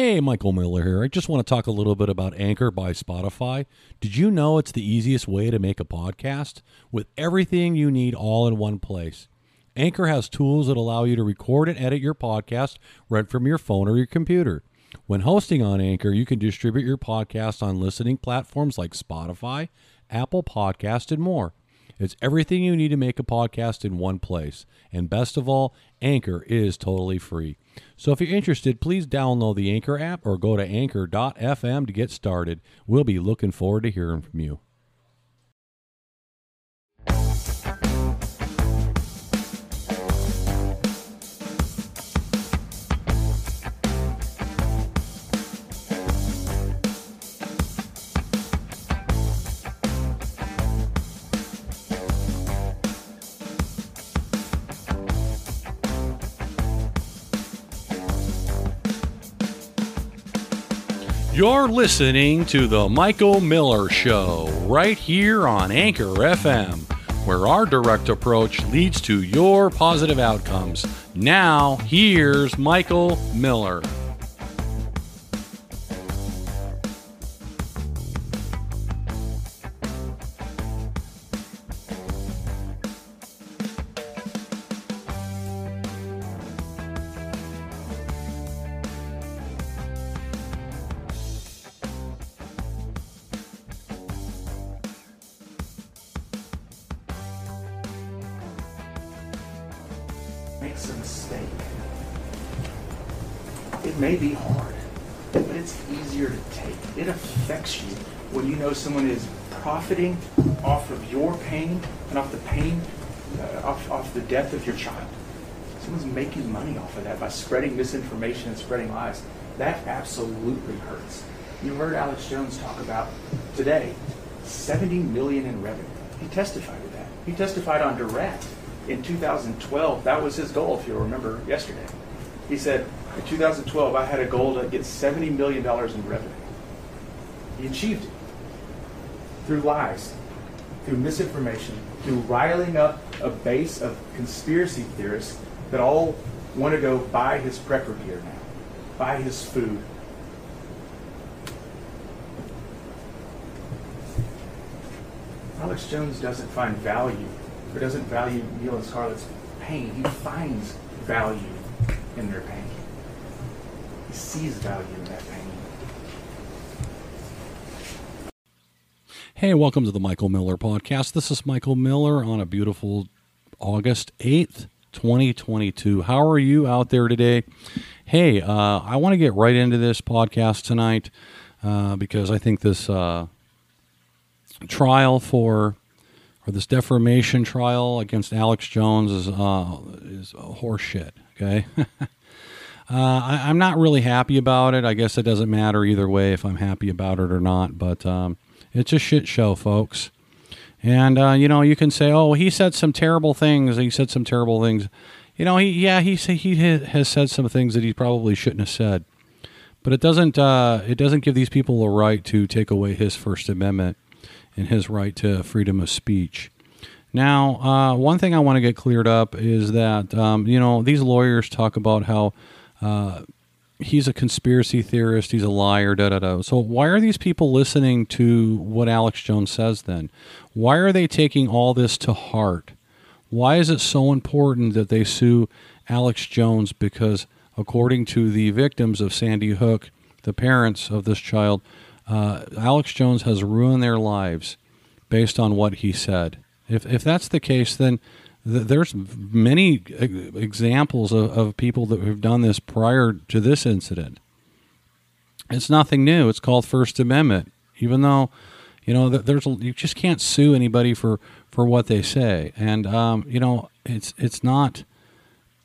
Hey, Michael Miller here. I just want to talk a little bit about Anchor by Spotify. Did you know it's the easiest way to make a podcast with everything you need all in one place? Anchor has tools that allow you to record and edit your podcast right from your phone or your computer. When hosting on Anchor, you can distribute your podcast on listening platforms like Spotify, Apple Podcast, and more. It's everything you need to make a podcast in one place. And best of all, Anchor is totally free. So if you're interested, please download the Anchor app or go to anchor.fm to get started. We'll be looking forward to hearing from you. You're listening to The Michael Miller Show right here on Anchor FM, where our direct approach leads to your positive outcomes. Now, here's Michael Miller. It may be hard, but it's easier to take. It affects you when you know someone is profiting off of your pain and off the pain, uh, off, off the death of your child. Someone's making money off of that by spreading misinformation and spreading lies. That absolutely hurts. You heard Alex Jones talk about today 70 million in revenue. He testified to that. He testified on direct in 2012. That was his goal, if you'll remember yesterday. He said, in 2012, I had a goal to get $70 million in revenue. He achieved it through lies, through misinformation, through riling up a base of conspiracy theorists that all want to go buy his prepper gear now, buy his food. Alex Jones doesn't find value or doesn't value Neil and Scarlett's pain. He finds value in their pain. He sees value in that pain. Hey, welcome to the Michael Miller Podcast. This is Michael Miller on a beautiful August 8th, 2022. How are you out there today? Hey, uh, I want to get right into this podcast tonight uh, because I think this uh, trial for or this defamation trial against Alex Jones is uh, is horseshit. Okay, uh, I, I'm not really happy about it. I guess it doesn't matter either way if I'm happy about it or not. But um, it's a shit show, folks. And uh, you know, you can say, "Oh, he said some terrible things. He said some terrible things." You know, he yeah, he he has said some things that he probably shouldn't have said. But it doesn't uh, it doesn't give these people a right to take away his First Amendment and his right to freedom of speech. Now, uh, one thing I want to get cleared up is that um, you know these lawyers talk about how uh, he's a conspiracy theorist, he's a liar, da da da. So why are these people listening to what Alex Jones says? Then, why are they taking all this to heart? Why is it so important that they sue Alex Jones? Because according to the victims of Sandy Hook, the parents of this child, uh, Alex Jones has ruined their lives based on what he said. If, if that's the case, then th- there's many examples of, of people that have done this prior to this incident. It's nothing new. It's called First Amendment. Even though, you know, there's you just can't sue anybody for, for what they say, and um, you know, it's it's not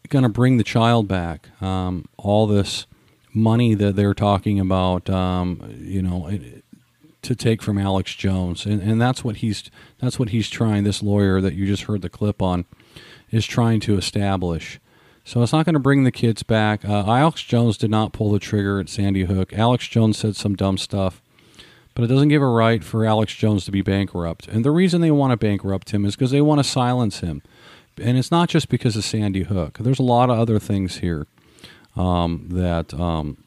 going to bring the child back. Um, all this money that they're talking about, um, you know, it, to take from Alex Jones, and, and that's what he's that's what he's trying. This lawyer that you just heard the clip on is trying to establish. So it's not going to bring the kids back. Uh, Alex Jones did not pull the trigger at Sandy Hook. Alex Jones said some dumb stuff, but it doesn't give a right for Alex Jones to be bankrupt. And the reason they want to bankrupt him is because they want to silence him. And it's not just because of Sandy Hook. There's a lot of other things here um, that um,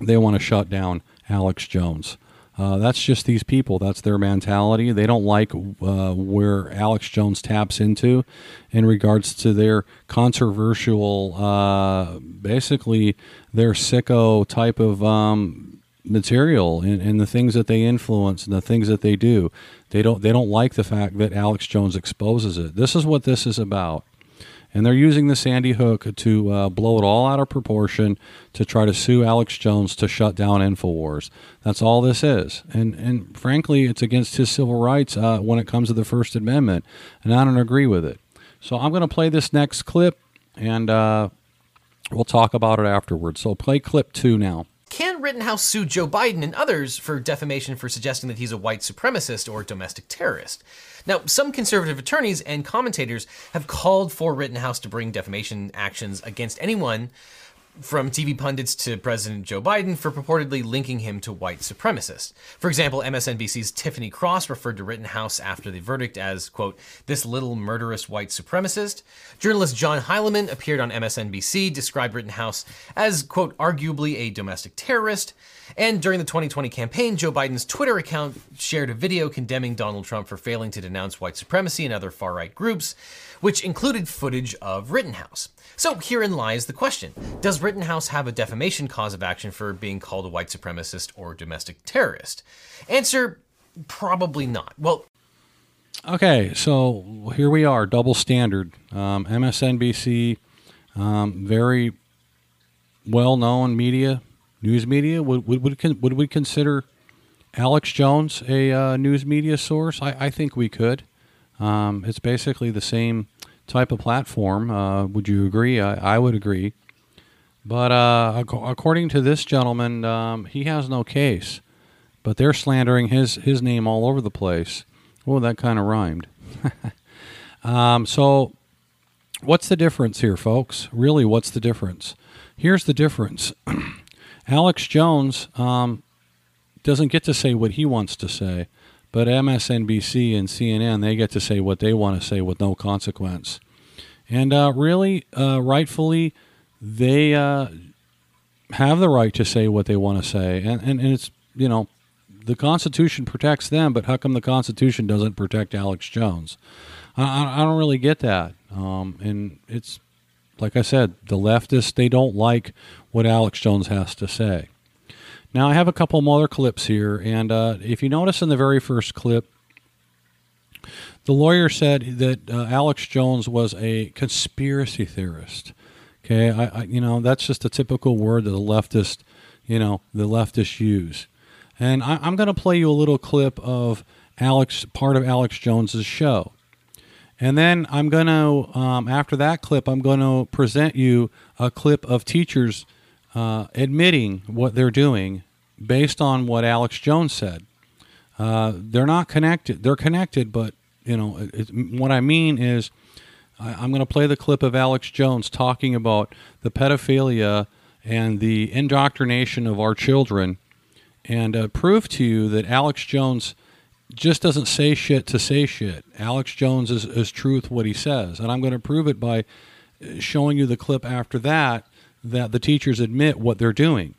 they want to shut down Alex Jones. Uh, that's just these people. That's their mentality. They don't like uh, where Alex Jones taps into in regards to their controversial, uh, basically their sicko type of um, material and, and the things that they influence and the things that they do. They don't. They don't like the fact that Alex Jones exposes it. This is what this is about and they're using the Sandy Hook to uh, blow it all out of proportion to try to sue Alex Jones to shut down Infowars. That's all this is, and and frankly, it's against his civil rights uh, when it comes to the First Amendment, and I don't agree with it. So I'm going to play this next clip, and uh, we'll talk about it afterwards. So play clip two now. Can Rittenhouse sue Joe Biden and others for defamation for suggesting that he's a white supremacist or domestic terrorist? Now, some conservative attorneys and commentators have called for Rittenhouse to bring defamation actions against anyone from TV pundits to President Joe Biden for purportedly linking him to white supremacists. For example, MSNBC's Tiffany Cross referred to Rittenhouse after the verdict as, quote, this little murderous white supremacist. Journalist John Heilemann appeared on MSNBC, described Rittenhouse as, quote, arguably a domestic terrorist. And during the 2020 campaign, Joe Biden's Twitter account shared a video condemning Donald Trump for failing to denounce white supremacy and other far right groups, which included footage of Rittenhouse. So herein lies the question Does Rittenhouse have a defamation cause of action for being called a white supremacist or domestic terrorist? Answer probably not. Well, Okay, so here we are, double standard. Um, MSNBC, um, very well known media news media? Would would would, would we consider Alex Jones a uh, news media source? I, I think we could. Um, it's basically the same type of platform. Uh, would you agree? I, I would agree. But uh, according to this gentleman, um, he has no case. But they're slandering his, his name all over the place. Oh, that kind of rhymed. um, so, what's the difference here, folks? Really, what's the difference? Here's the difference Alex Jones um, doesn't get to say what he wants to say, but MSNBC and CNN they get to say what they want to say with no consequence, and uh, really, uh, rightfully, they uh, have the right to say what they want to say, and, and, and it's you know the Constitution protects them, but how come the Constitution doesn't protect Alex Jones? I, I don't really get that, um, and it's like I said, the leftists they don't like what Alex Jones has to say. Now I have a couple more clips here, and uh, if you notice in the very first clip, the lawyer said that uh, Alex Jones was a conspiracy theorist. Okay, I, I, you know that's just a typical word that the leftist, you know, the leftists use. And I, I'm going to play you a little clip of Alex, part of Alex Jones's show. And then I'm going to, um, after that clip, I'm going to present you a clip of teachers uh, admitting what they're doing based on what Alex Jones said. Uh, they're not connected. They're connected, but you know it, it, what I mean is, I, I'm going to play the clip of Alex Jones talking about the pedophilia and the indoctrination of our children, and uh, prove to you that Alex Jones just doesn't say shit to say shit. Alex Jones is, is true with what he says. And I'm going to prove it by uh, showing you the clip after that that the teachers admit what they're doing.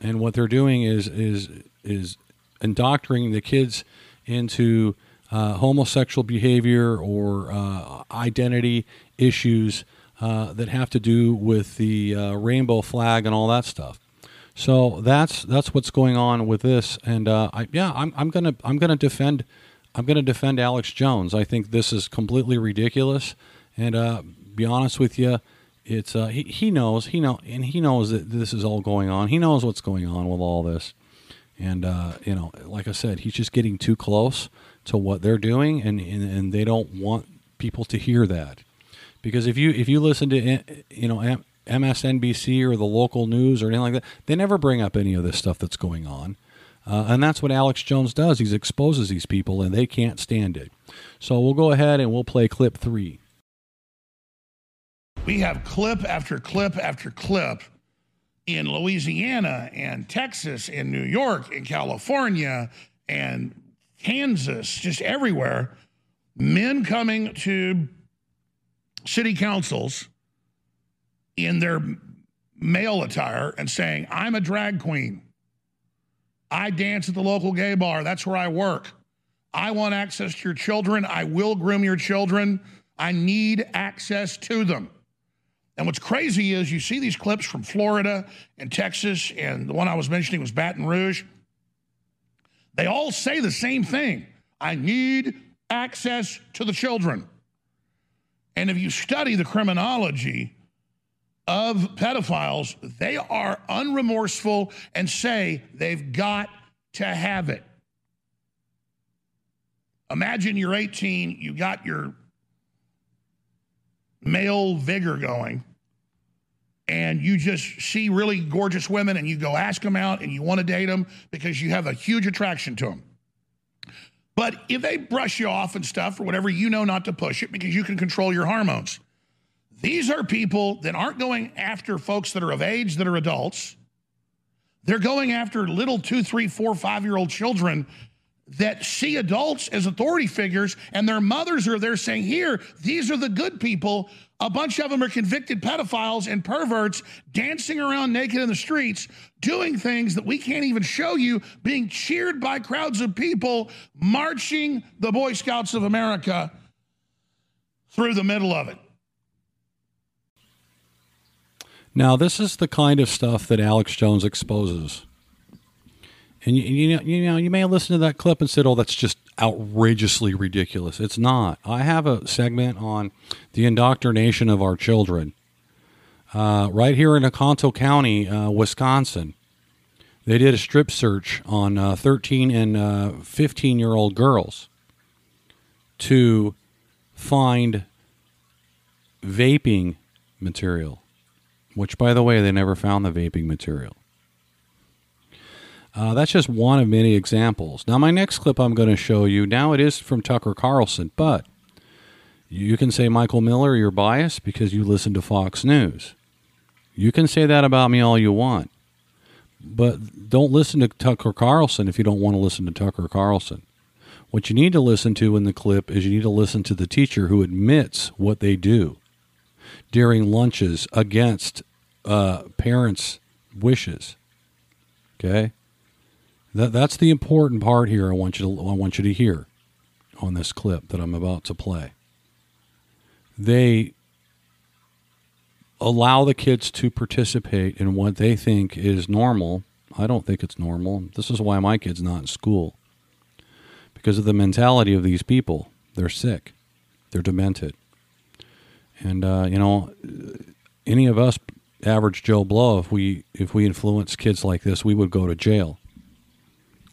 And what they're doing is is is indoctrinating the kids into uh, homosexual behavior or uh, identity issues uh, that have to do with the uh, rainbow flag and all that stuff. So that's that's what's going on with this, and uh, I, yeah, I'm, I'm gonna I'm gonna defend I'm gonna defend Alex Jones. I think this is completely ridiculous, and uh, be honest with you, it's uh, he he knows he know and he knows that this is all going on. He knows what's going on with all this, and uh, you know, like I said, he's just getting too close to what they're doing, and, and and they don't want people to hear that because if you if you listen to you know MSNBC or the local news or anything like that, they never bring up any of this stuff that's going on. Uh, and that's what Alex Jones does. He exposes these people, and they can't stand it. So we'll go ahead and we'll play clip three. We have clip after clip after clip in Louisiana and Texas and New York and California and Kansas, just everywhere. Men coming to city councils in their male attire and saying, I'm a drag queen. I dance at the local gay bar. That's where I work. I want access to your children. I will groom your children. I need access to them. And what's crazy is you see these clips from Florida and Texas, and the one I was mentioning was Baton Rouge. They all say the same thing I need access to the children. And if you study the criminology of pedophiles, they are unremorseful and say they've got to have it. Imagine you're 18, you got your male vigor going, and you just see really gorgeous women and you go ask them out and you want to date them because you have a huge attraction to them. But if they brush you off and stuff or whatever, you know not to push it because you can control your hormones. These are people that aren't going after folks that are of age that are adults. They're going after little two, three, four, five year old children that see adults as authority figures, and their mothers are there saying, Here, these are the good people. A bunch of them are convicted pedophiles and perverts dancing around naked in the streets, doing things that we can't even show you, being cheered by crowds of people, marching the Boy Scouts of America through the middle of it. Now, this is the kind of stuff that Alex Jones exposes. And you, you know, you know, you may listen to that clip and said, "Oh, that's just outrageously ridiculous." It's not. I have a segment on the indoctrination of our children, uh, right here in Oconto County, uh, Wisconsin. They did a strip search on uh, 13 and 15 year old girls to find vaping material, which, by the way, they never found the vaping material. Uh, that's just one of many examples. Now, my next clip I'm going to show you now it is from Tucker Carlson, but you can say Michael Miller, you're biased because you listen to Fox News. You can say that about me all you want, but don't listen to Tucker Carlson if you don't want to listen to Tucker Carlson. What you need to listen to in the clip is you need to listen to the teacher who admits what they do during lunches against uh, parents' wishes. Okay? That, that's the important part here. I want you to I want you to hear on this clip that I'm about to play. They allow the kids to participate in what they think is normal. I don't think it's normal. This is why my kid's not in school. Because of the mentality of these people. They're sick. They're demented. And uh, you know, any of us average Joe Blow, if we if we influence kids like this, we would go to jail.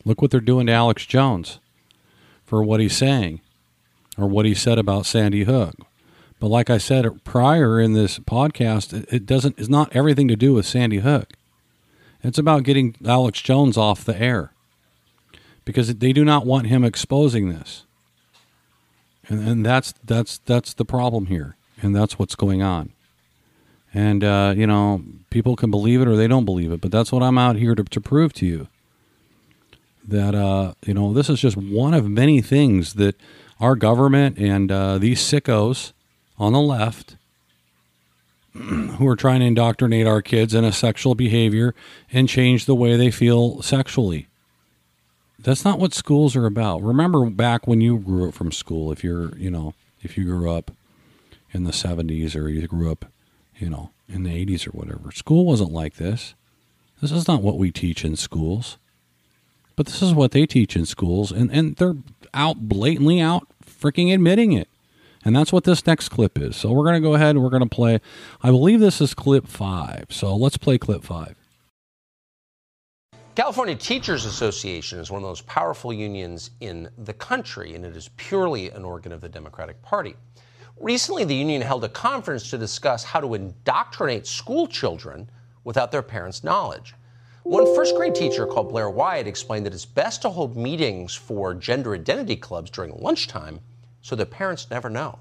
Look what they're doing to Alex Jones for what he's saying or what he said about Sandy Hook. But like I said prior in this podcast, it doesn't it's not everything to do with Sandy Hook. It's about getting Alex Jones off the air because they do not want him exposing this. And, and that's that's that's the problem here, and that's what's going on. And uh, you know, people can believe it or they don't believe it, but that's what I'm out here to, to prove to you that uh, you know this is just one of many things that our government and uh, these sickos on the left who are trying to indoctrinate our kids in a sexual behavior and change the way they feel sexually. That's not what schools are about. Remember back when you grew up from school, if you're, you know, if you grew up in the 70s or you grew up, you know, in the 80s or whatever, school wasn't like this. This is not what we teach in schools. But this is what they teach in schools, and, and they're out blatantly out freaking admitting it. And that's what this next clip is. So we're going to go ahead and we're going to play. I believe this is clip five. So let's play clip five. California Teachers Association is one of the most powerful unions in the country, and it is purely an organ of the Democratic Party. Recently, the union held a conference to discuss how to indoctrinate school children without their parents' knowledge. One first grade teacher called Blair Wyatt explained that it's best to hold meetings for gender identity clubs during lunchtime so that parents never know.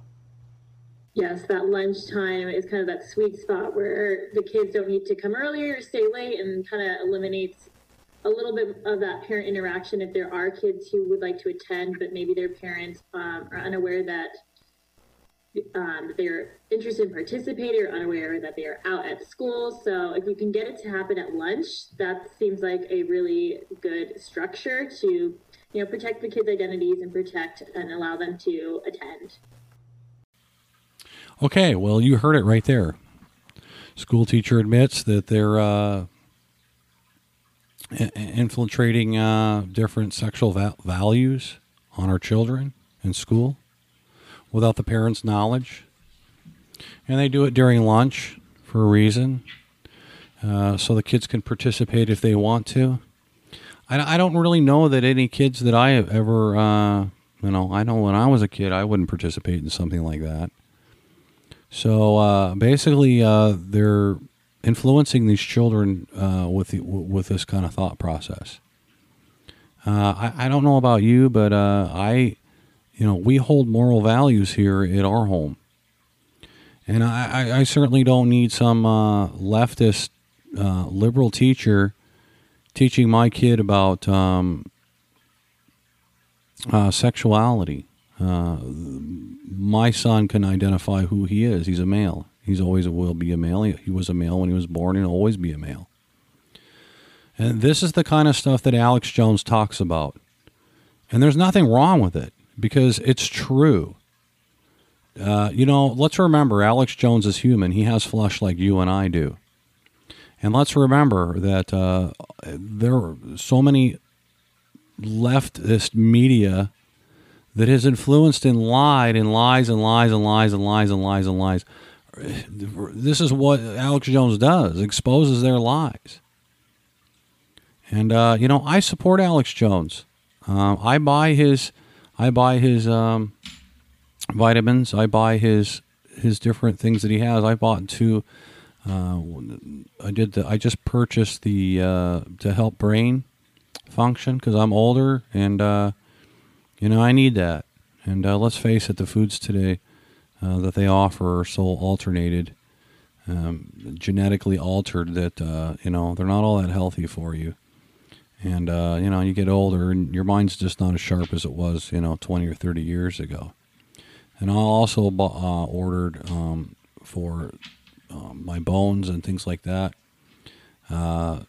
Yes, that lunchtime is kind of that sweet spot where the kids don't need to come early or stay late and kind of eliminates a little bit of that parent interaction if there are kids who would like to attend, but maybe their parents um, are unaware that um, that they're interested in participating or unaware that they are out at school. So if you can get it to happen at lunch, that seems like a really good structure to you know protect the kids' identities and protect and allow them to attend. Okay, well, you heard it right there. School teacher admits that they're uh, infiltrating uh, different sexual va- values on our children in school without the parents' knowledge. And they do it during lunch for a reason, uh, so the kids can participate if they want to. I, I, don't really know that any kids that I have ever, uh, you know, I know when I was a kid, I wouldn't participate in something like that. So uh, basically, uh, they're influencing these children uh, with the, with this kind of thought process. Uh, I, I don't know about you, but I you know, we hold moral values here at our home. And I, I, certainly don't need some uh, leftist uh, liberal teacher teaching my kid about um, uh, sexuality. Uh, my son can identify who he is. He's a male. He's always will be a male. He was a male when he was born and always be a male. And this is the kind of stuff that Alex Jones talks about. And there's nothing wrong with it because it's true. Uh, you know, let's remember Alex Jones is human. He has flesh like you and I do. And let's remember that uh, there are so many leftist media that has influenced and lied and lies and lies and lies and lies and lies and lies. This is what Alex Jones does, exposes their lies. And, uh, you know, I support Alex Jones. Uh, I buy his I buy his um, vitamins. I buy his his different things that he has. I bought two. Uh, I did the. I just purchased the uh, to help brain function because I'm older and uh, you know I need that. And uh, let's face it, the foods today uh, that they offer are so alternated, um, genetically altered that uh, you know they're not all that healthy for you and uh, you know you get older and your mind's just not as sharp as it was you know 20 or 30 years ago. And i also uh, ordered um, for um, my bones and things like that uh,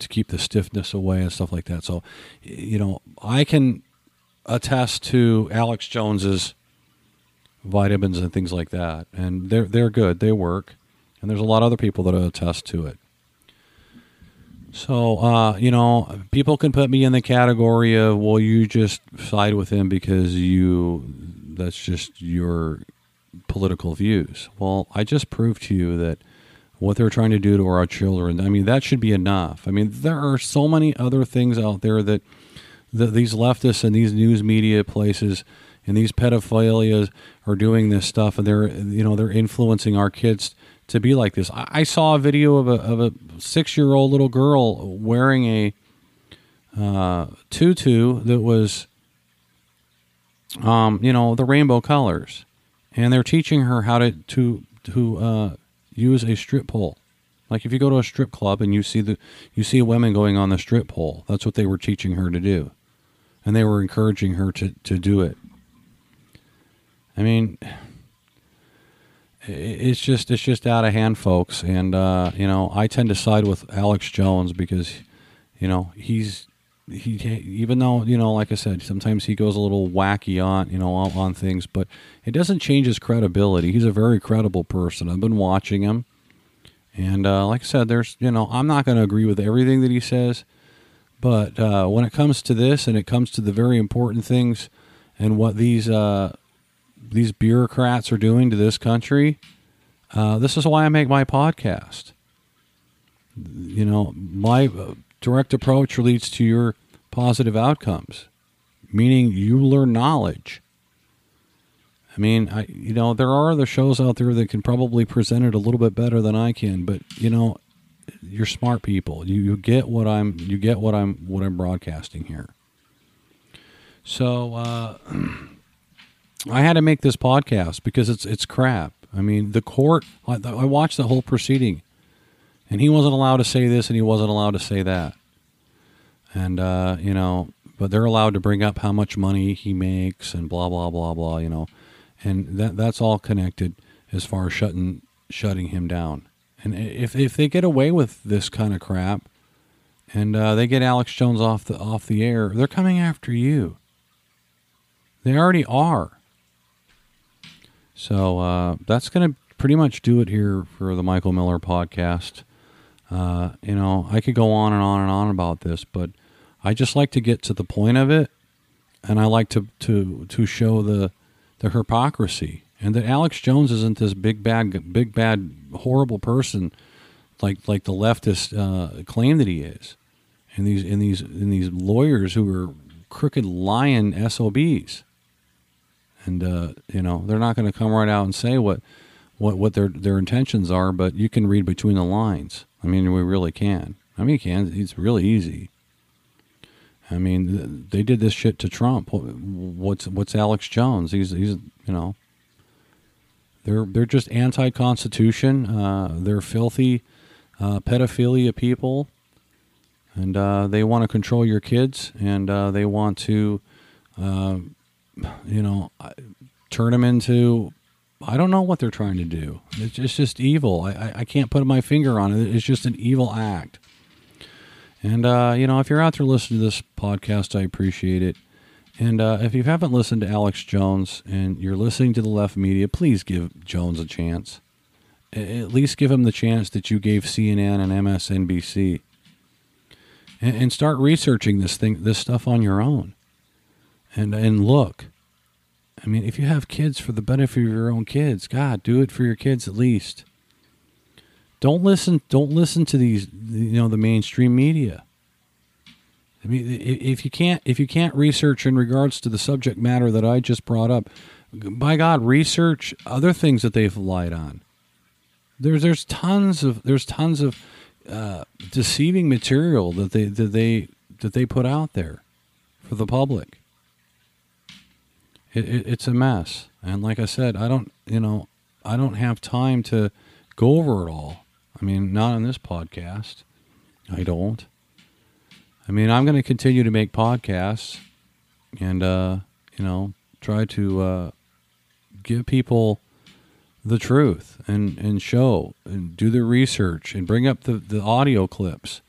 to keep the stiffness away and stuff like that. So you know i can attest to alex jones's vitamins and things like that. And they're they're good. They work. And there's a lot of other people that attest to it so, uh, you know, people can put me in the category of, well, you just side with him because you, that's just your political views. Well, I just proved to you that what they're trying to do to our children, I mean, that should be enough. I mean, there are so many other things out there that, that these leftists and these news media places and these pedophilias are doing this stuff and they're, you know, they're influencing our kids to be like this. I, I saw a video of a, of a six year old little girl wearing a uh, tutu that was, um, you know, the rainbow colors, and they're teaching her how to to to uh, use a strip pole. Like if you go to a strip club and you see the you see women going on the strip pole, that's what they were teaching her to do, and they were encouraging her to to do it. I mean, it's just it's just out of hand, folks. And uh, you know, I tend to side with Alex Jones because you know he's he even though you know like I said sometimes he goes a little wacky on you know on, on things, but it doesn't change his credibility. He's a very credible person. I've been watching him, and uh, like I said, there's you know I'm not going to agree with everything that he says, but uh, when it comes to this and it comes to the very important things and what these uh, these bureaucrats are doing to this country. Uh, this is why I make my podcast. You know, my uh, direct approach leads to your positive outcomes, meaning you learn knowledge. I mean, I you know there are other shows out there that can probably present it a little bit better than I can, but you know, you're smart people. You, you get what I'm you get what I'm what I'm broadcasting here. So. Uh, I had to make this podcast because it's it's crap. I mean, the court. I, I watched the whole proceeding, and he wasn't allowed to say this, and he wasn't allowed to say that, and uh, you know, but they're allowed to bring up how much money he makes and blah blah blah blah. You know, and that that's all connected as far as shutting shutting him down. And if if they get away with this kind of crap, and uh, they get Alex Jones off the off the air, they're coming after you. They already are. So uh, that's going to pretty much do it here for the Michael Miller podcast. Uh, you know, I could go on and on and on about this, but I just like to get to the point of it, and I like to to to show the the hypocrisy. And that Alex Jones isn't this big bad big bad horrible person like like the leftists uh, claim that he is, and these and these and these lawyers who are crooked lying SOBs and uh, you know they're not going to come right out and say what what what their their intentions are, but you can read between the lines. I mean, we really can. I mean, you can. It's really easy. I mean, they did this shit to Trump. What's what's Alex Jones? He's he's you know. They're they're just anti-constitution. Uh, they're filthy, uh, pedophilia people, and uh, they want to control your kids, and uh, they want to uh, you know, turn them into. I don't know what they're trying to do. It's just, it's just evil. I, I can't put my finger on it. It's just an evil act. And, uh, you know, if you're out there listening to this podcast, I appreciate it. And uh, if you haven't listened to Alex Jones and you're listening to the left media, please give Jones a chance. At least give him the chance that you gave CNN and MSNBC. And, and start researching this thing, this stuff on your own and and look. I mean, if you have kids for the benefit of your own kids, God, do it for your kids at least. Don't listen. Don't listen to these. You know, the mainstream media. I mean, if you can't if you can't research in regards to the subject matter that I just brought up, by God, research other things that they've lied on. There's there's tons of there's tons of uh, deceiving material that they that they that they put out there for the public it, it, it's a mess. And like I said, I don't, you know, I don't have time to go over it all. I mean, not on this podcast. I don't. I mean, I'm going to continue to make podcasts and, uh, you know, try to uh, give people the truth and, and show and do the research and bring up the, the audio clips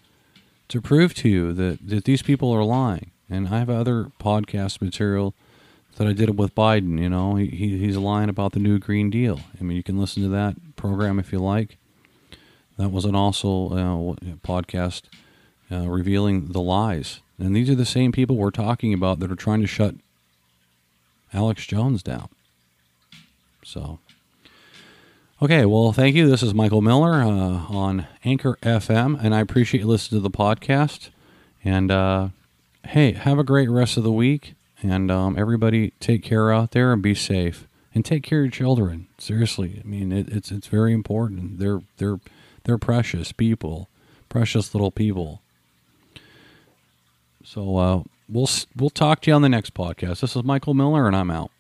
to prove to you that, that these people are lying. And I have other podcast material that I did it with Biden. You know, he, he he's lying about the new Green Deal. I mean, you can listen to that program if you like. That was an also uh, podcast uh, revealing the lies, and these are the same people we're talking about that are trying to shut Alex Jones down. So, okay, well, thank you. This is Michael Miller uh, on Anchor FM, and I appreciate you listening to the podcast. And uh, hey, have a great rest of the week. And um, everybody take care out there and be safe and take care of your children. Seriously, I mean it, it's it's very important. They're they're they're precious people, precious little people. So uh, we'll we'll talk to you on the next podcast. This is Michael Miller, and I'm out.